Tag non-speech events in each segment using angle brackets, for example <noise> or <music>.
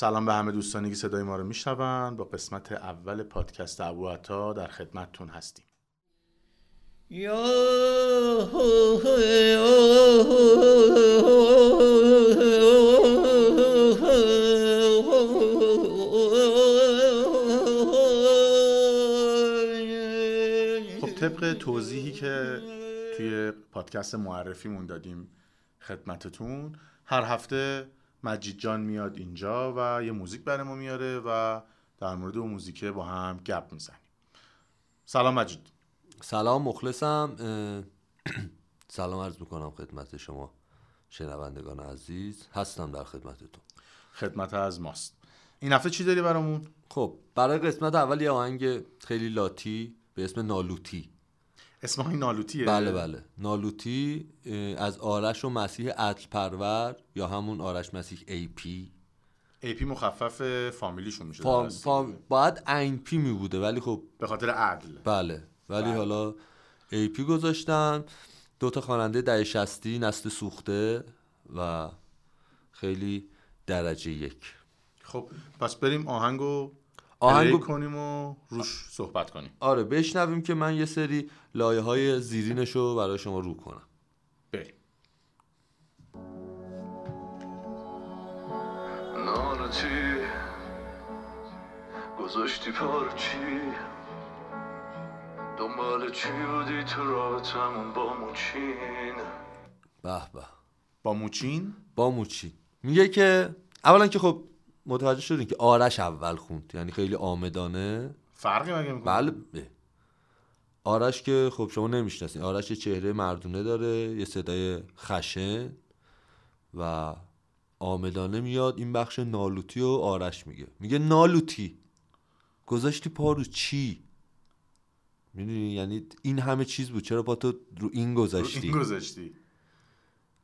سلام به همه دوستانی که صدای ما رو میشنون. با قسمت اول پادکست ابو عطا در خدمتتون هستیم. خب طبق توضیحی که توی پادکست معرفیمون دادیم خدمتتون هر هفته مجید جان میاد اینجا و یه موزیک برای ما میاره و در مورد اون موزیکه با هم گپ می‌زنیم. سلام مجید. سلام مخلصم. <clears throat> سلام عرض می‌کنم خدمت شما شنوندگان عزیز. هستم در خدمتتون. خدمت از ماست. این هفته چی داری برامون؟ خب برای قسمت اول یه آهنگ خیلی لاتی به اسم نالوتی. اسم آهنگ نالوتیه. بله بله. نالوتی از آرش و مسیح عدل پرور یا همون آرش مسیح AP. AP مخفف فامیلیشون میشه. فام،؟ فام، باید این پی می بوده ولی خب به خاطر عدل. بله. ولی بله. حالا AP گذاشتن. دو تا خواننده دهه شصتی نسل سوخته و خیلی درجه یک. خب پس بریم آهنگو آهنگو- کنیم و روش صحبت کنیم. آره بشنویم که من یه سری لایه های زیرینش رو برای شما رو کنم. بریم. نالتی گذاشتی پار چی؟ دنبال چی بودی تو رابطمون با موچین؟ به به. با موچین؟ با موچی میگه که اولا که خب متوجه شدین که آرش اول خوند یعنی خیلی آمدانه؟ فرقی مگه می‌کنه؟ بله. آرش که خب شما نمی‌شناسین آرش یه چهره مردونه داره یه صدای خشن و آمدانه میاد این بخش نالوتی و آرش میگه. میگه نالوتی گذاشتی پا رو چی؟ می‌دونی؟ یعنی این همه چیز بود چرا پا تو رو این گذاشتی این گذاشتی.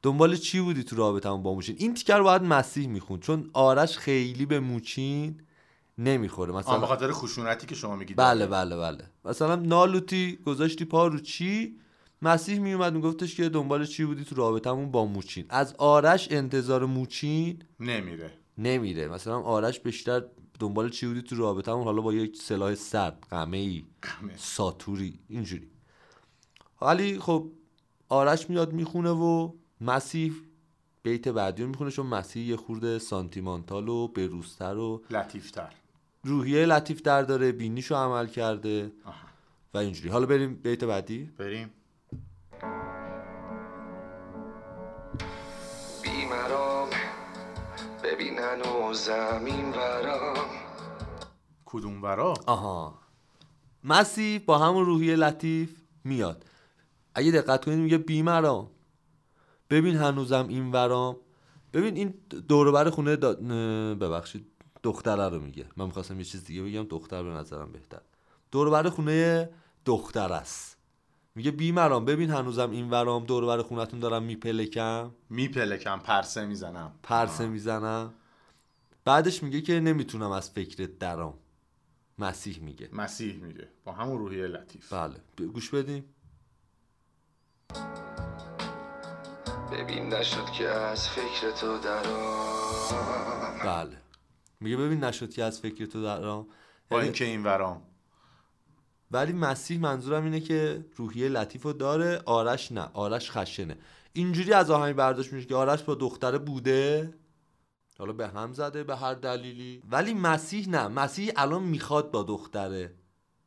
دنبال چی بودی تو رابطه با موچین؟ این تیکر باید مسیح می‌خوند چون آرش خیلی به موچین نمی‌خوره. مثلا به خاطر خشونتی که شما میگید بله بله بله. مثلا نالوتی گذاشتی پا رو چی؟ مسیح میومد میگفتش که دنبال چی بودی تو رابطمون با موچین؟ از آرش انتظار موچین نمیره. نمیره. مثلا آرش بیشتر دنبال چی بودی تو رابطمون حالا با یک سلاح سرد قمه ای. ساتوری اینجوری. ولی خب آرش میاد می‌خونه و مسیح بیت بعدی رو می‌خونه چون مسیح یه خورده سانتیمانتال و بروزتر و لطیفتر. روحیه لطیف در داره بینیشو عمل کرده. آها. و اینجوری. حالا بریم بیت بعدی. بریم. بیمرام ببین هنوز زمین برام کدوم ورا؟ آها. مسیح با همون روحیه لطیف میاد. اگه دقت کنید میگه بیمرام. ببین هنوزم این ورام. ببین این دوروبر خونه دا... ببخشید دختره رو میگه. من می‌خواستم یه چیز دیگه بگم دختر به نظرم بهتر. دوروبر خونه دختر است. میگه بیمرام ببین هنوزم این ورام دوروبر خونتون دارم میپلکم. میپلکم پرسه می‌زنم. پرسه می‌زنم. بعدش میگه که نمی‌تونم از فکرت درام. مسیح میگه. مسیح میگه. با همون روحیه لطیف. بله. گوش بدیم ببین نشد که از فکر تو درام بله. میگه ببین نشد که از فکر تو درام با یعنی- اینکه این ورام ولی مسیح منظورم اینه که روحیه لطیف رو داره آرش نه. آرش خشنه. اینجوری از آهنگ برداشت میشه که آرش با دختره بوده. حالا به هم زده به هر دلیلی. ولی مسیح نه. مسیح الان می‌خواد با دختره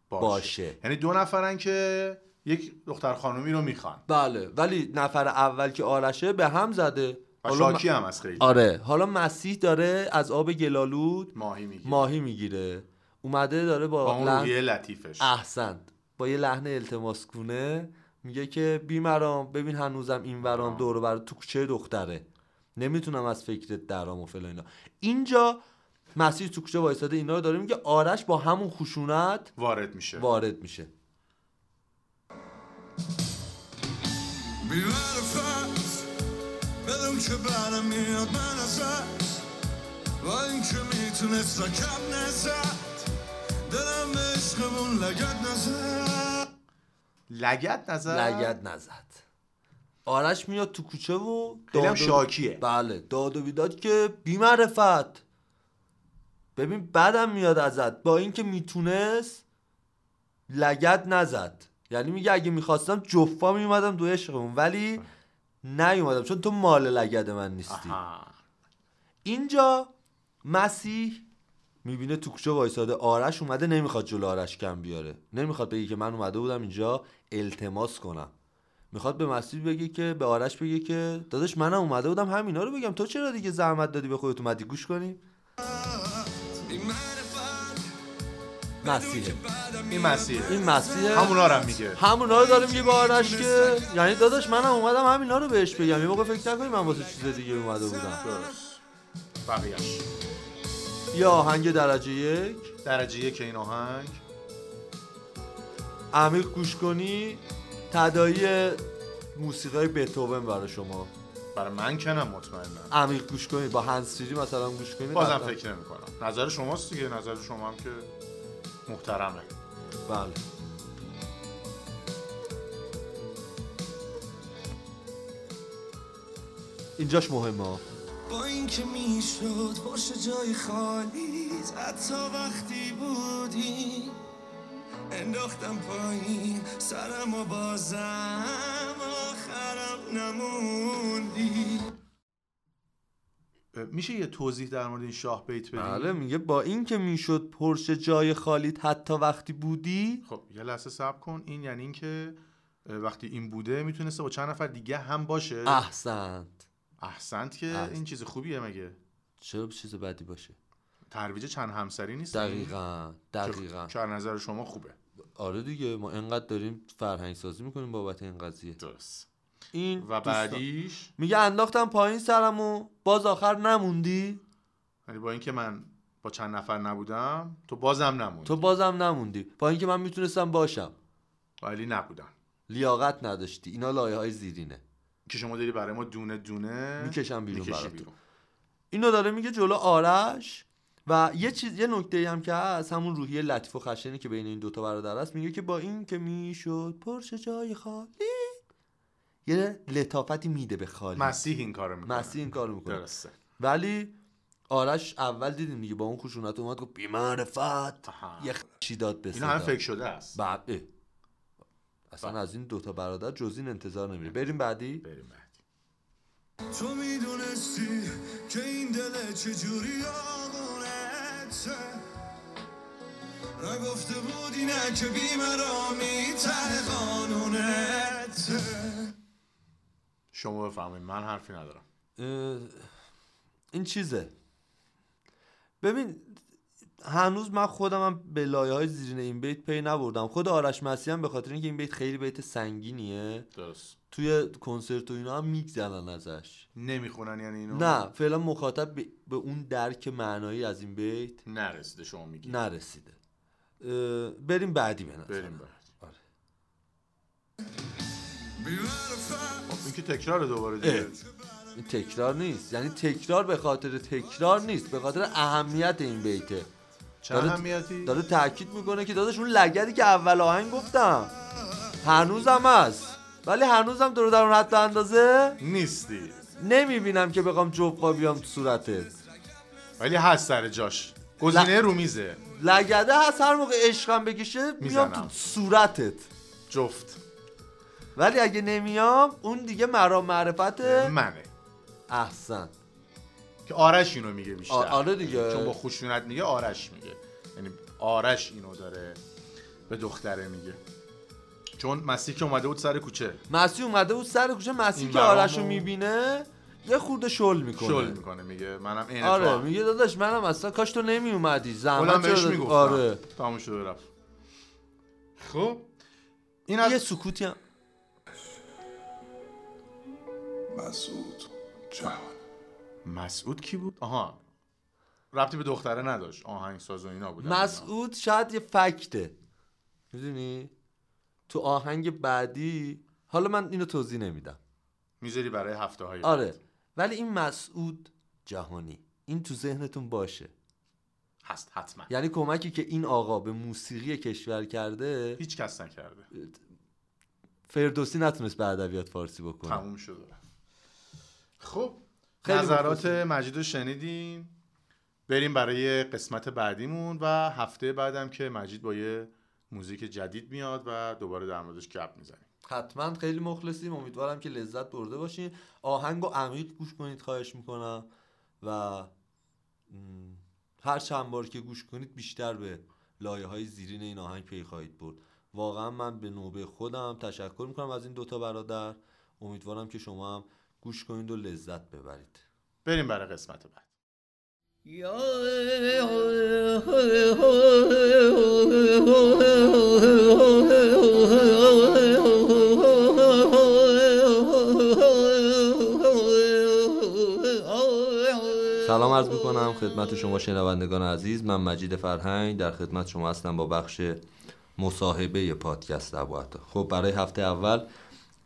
باشه. باشه. یعنی دو نفرن که یک دختر خانومی رو می‌خوان. بله ولی نفر اول که آرشه به هم زده. و حالا شاکی م- هم از خیلی. آره حالا مسیح داره از آب گلالود ماهی میگه ماهی می‌گیره. اومده داره با, با اون لحن لطیفش. احسنت. با یه لحن التماس گونه میگه که بیمرام ببین هنوزم این ورام دور بر تو کوچه دختره. نمی‌تونم از فکرت درام و فلان اینا. اینجا مسیح تو کوچه وایساده اینا رو داره میگه آرش با همون خشونت وارد میشه. وارد میشه. بیمار فرس بدون که برم میاد من ازت با این که می‌تونست رکب نزد دلم به عشقمون لگت نزد؟ لگت نزد. آرش میاد تو کوچه و خیلی هم داد و- شاکیه. بله داد و بیداد که بیمعرفت ببین بدم میاد ازت. با اینکه می‌تونست لگد نزد. یعنی میگه اگه می‌خواستم جفا میومدم دو عشقمون ولی نیومدم چون تو مال لگد من نیستی. آها. اینجا مسیح می‌بینه توکشو وایساده آرش اومده نمی‌خواد جلو آرش کم بیاره. نمی‌خواد بگه که من اومده بودم اینجا التماس کنم. می‌خواد به مسیح بگه که به آرش بگه که داداش منم اومده بودم همینا رو بگم. تو چرا دیگه زحمت دادی به خودت اومدی گوش کنی؟ مسیحه. این مسیحه. این مسیحه. همونا رو هم میگه. همونا رو داره میگه به آرش که یعنی داداش منم اومدم همینا رو بهش بگم. یه موقع فکر نکنی من واسه چیز دیگه اومده بودم. بقیهش یا آهنگ درجه یک. درجه یک این آهنگ. عمیق گوش کنی تدایی موسیقی بتوون برای شما. برای من که نه مطمئنم. عمیق گوش کنی با هنسفری مثلا گوش کنی بازم. فکر نمی کنم نظر شماست دیگه. نظر شما هم که محترمه. بله. اینجاش مهمه. با اینکه می‌شد پشت جای خالی حتی وقتی بودی انداختم پایین سرم و بازم آخرم نموندی. میشه یه توضیح در مورد این شاه بیت بدیم بله میگه با اینکه می‌شد پرش جای خالیت حتی وقتی بودی. خب یه لحظه صبر کن. این یعنی اینکه وقتی این بوده می‌تونسته با چند نفر دیگه هم باشه؟ احسنت. احسنت که احسنت. این چیز خوبیه مگه؟ چرا چیز بدی باشه؟ ترویج چند همسری نیست؟ دقیقا دقیقا. که از نظر شما خوبه؟ آره دیگه ما انقدر داریم فرهنگ سازی می‌کنیم بابت این قضیه. درست. این و بعدیش میگه انداختم پایین سرمو باز آخر نموندی؟ یعنی با اینکه من با چند نفر نبودم تو بازم نموندی. تو بازم نموندی. با اینکه من می‌تونستم باشم. ولی نبودم لیاقت نداشتی. اینا لایه های زیرینه. که شما داری برای ما دونه دونه می‌کشم بیرون برات. بیرون. اینو داره میگه جلو آرش و یه چیز یه نکته هم که هست همون روحیه لطیف و خشنی که بین این دوتا برادر است میگه که با این که می‌شد پرش جای خالی. یه لطافتی میده به خالی. مسیح این کارو می‌کنه. مسیح این کارو می‌کنه. درسته. ولی آرش اول دیدیم دیگه با اون خشونت اومد گفت بیمعرفت. یه چی داد به اینا هم صدا. فکر شده است. بعد. اصلا بله. از این دوتا برادر جز این انتظار نمیره بریم بعدی. بریم بعدی. تو می‌دونستی که این دل چجوری آقونته نگفته بودی نه که بیمرامی ته قانونته. شما بفهمید من حرفی ندارم. این چیزه. ببین هنوز من خودم هم به لایه های زیرین این بیت پی نبردم. خود آرش مسیح هم به خاطر اینکه این بیت خیلی بیت سنگینیه درست. توی کنسرت و اینا هم میگذرن ازش. نمی‌خونن یعنی اینو؟ نه فعلا مخاطب به- اون درک معنایی از این بیت نرسیده شما میگی. نرسیده. بریم بعدی به. بریم خب این که تکرار دوباره دیگه. این تکرار نیست. یعنی تکرار به خاطر تکرار نیست. به خاطر اهمیت این بیته. چه داره- اهمیتی؟ داره تاکید می‌کنه که داداش اون لگدی که اول آهنگ گفتم هنوزم هست. ولی هنوزم دور در اون حد اندازه نیستی. نمی‌بینم که بخوام جبقا بیام تو صورتت ولی هست سر جاش. گزینه رو میزه. لگده هست هر موقع عشقم بکشه میام. تو صورتت. جفت. ولی اگه نمیام اون دیگه مرام معرفت منه. احسن. که آرش اینو میگه بیشتر. آره دیگه. چون با خشونت میگه آرش میگه. یعنی آرش اینو داره به دختره میگه. چون مسیح که اومده بود سر کوچه. مسیح اومده بود سر کوچه مسیح این که آرش رو می‌بینه یه خورده شل می‌کنه. شل می‌کنه میگه. منم عین آره تو میگه داداش منم اصلا کاش تو نمی اومدی زحمت بهش می‌گفتم. آره. تموم شده رفت. خب این یه از سکوتی هم مسعود جان مسعود کی بود؟ آها. ربطی به دختره نداشت. آهنگساز و اینا بود. مسعود شاید یه فکته. می‌دونی؟ تو آهنگ بعدی حالا من اینو توضیح نمیدم. می‌ذاری برای هفته های آره ولی این مسعود جهانی. این تو ذهنتون باشه. هست حتما. یعنی کمکی که این آقا به موسیقی کشور کرده هیچ کس نکرده. فردوسی نتونست به ادبیات فارسی بکنه. تموم شد خب نظرات. مجید رو شنیدیم بریم برای قسمت بعدیمون و هفته بعدم که مجید با یه موزیک جدید میاد و دوباره در موردش گپ می‌زنیم. حتما خیلی مخلصیم. امیدوارم که لذت برده باشین. آهنگ و عمیق گوش کنید خواهش می‌کنم. و هر چند بار که گوش کنید بیشتر به لایه های زیرین این آهنگ پی خواهید برد. واقعا من به نوبه خودم تشکر می‌کنم از این دوتا برادر. امیدوارم که شما هم گوش کنید و لذت ببرید. بریم برای قسمت بعد. سلام عرض می‌کنم خدمت شما شنوندگان عزیز. من مجید فرهنگ. در خدمت شما هستم با بخش مصاحبه پادکست ابوعطا خب برای هفته اول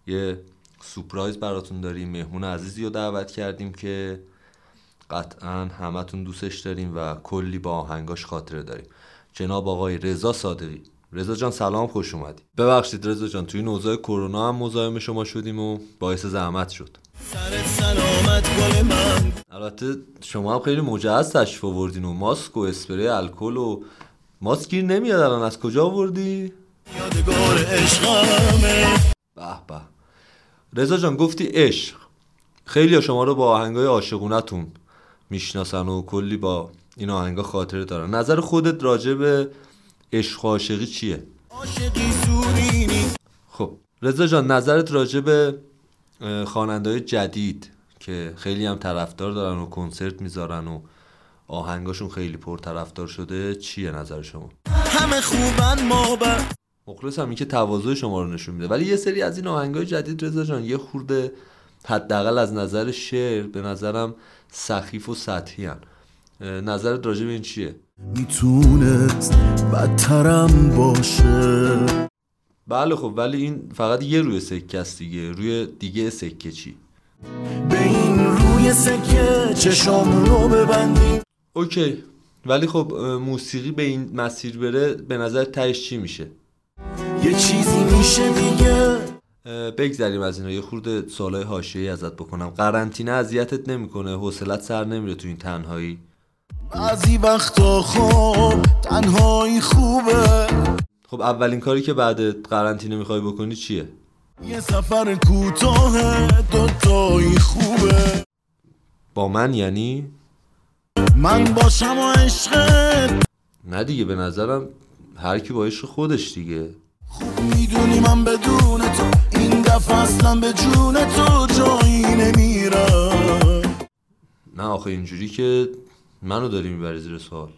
یه سپرایز براتون داریم. مهمون عزیزی رو دعوت کردیم که قطعا همتون دوستش داریم و کلی با آهنگاش خاطره داریم. جناب آقای رضا صادقی. رضا جان سلام خوش اومدی. ببخشید رضا جان توی اوضاع کرونا هم مزاحم شما شدیم و باعث زحمت شد. سلامت من. البته شما هم خیلی مجهز تشریف آوردین و ماسک و اسپری الکل و ماسک گیر نمیاد الان. از کجا آوردی؟ یادگار عشقمه. به به. رضا جان گفتی عشق. خیلی شما رو با آهنگای عاشقونتون می‌شناسن و کلی با این آهنگا خاطره دارن. نظر خودت راجع به عشق و عاشقی چیه؟ خب رضا جان نظرت راجع به خواننده‌های جدید که خیلی هم طرفدار دارن و کنسرت می‌ذارن و آهنگاشون خیلی پرطرفدار شده چیه نظر شما؟ همه خوبن ما مخلصم این که تواضع شما رو نشون میده. ولی یه سری از این آهنگای جدید رضا جان یه خورده حداقل از نظر شعر به نظرم سخیف و سطحی هن. نظرت راجع به این چیه؟ می‌تونست بدترم باشه. بله خب ولی این فقط یه روی سکه است دیگه. روی دیگه سکه چی؟ به این روی سکه چشام رو ببندیم اوکی. ولی خب موسیقی به این مسیر بره به نظر تهش چی میشه؟ یه چیزی میشه دیگه. اه، بگذریم از اینا. یه خورده سوالای حاشیه‌ای ازت بکنم. قرنطینه اذیتت نمی‌کنه؟ حوصلت سر نمیره تو این تنهایی؟ بعضی وقتا خب تنهایی خوبه. خب اولین کاری که بعد قرنطینه می‌خوای بکنی چیه؟ یه سفر کوتاه دوتایی خوبه. با من یعنی؟ من باشم و عشقت. نه دیگه به نظرم هر کی با عشق خودش دیگه. خوب می‌دونی من بدون تو این دفعه اصلا به جون تو جایی نمیرم. نه آخه اینجوری که منو داری می‌بری زیر سوال.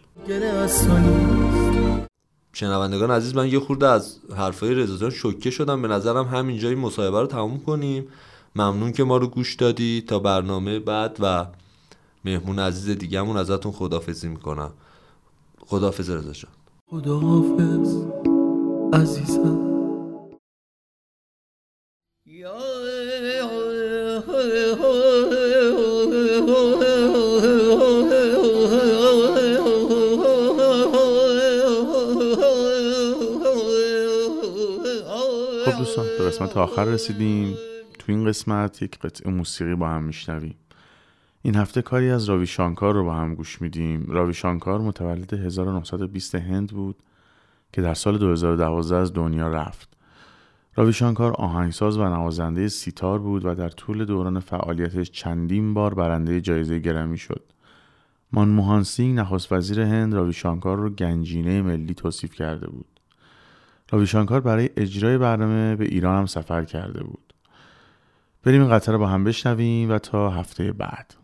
شنوندگان عزیز من یه خورده از حرفای رضا شوکه شدم. به نظرم همینجا این مصاحبه رو تموم کنیم. ممنون که ما رو گوش دادی تا برنامه بعد و مهمون عزیز دیگهمون ازتون خدافزی می‌کنم. خدافز رضا جان. خداحافظ. عزیزم. خب دوستان به قسمت آخر رسیدیم. تو این قسمت یک قطعه موسیقی با هم میشنویم. این هفته کاری از راوی شانکار رو با هم گوش میدیم. راوی شانکار متولد 1920 هند بود. که در سال 2012 از دنیا رفت. راوی شانکار آهنگساز و نوازنده سیتار بود و در طول دوران فعالیتش چندین بار برنده جایزه گرمی شد. مانموهان سینگ نخست وزیر هند راوی شانکار رو گنجینه ملی توصیف کرده بود. راوی شانکار برای اجرای برنامه به ایران هم سفر کرده بود. بریم این قطعه رو با هم بشنویم و تا هفته بعد.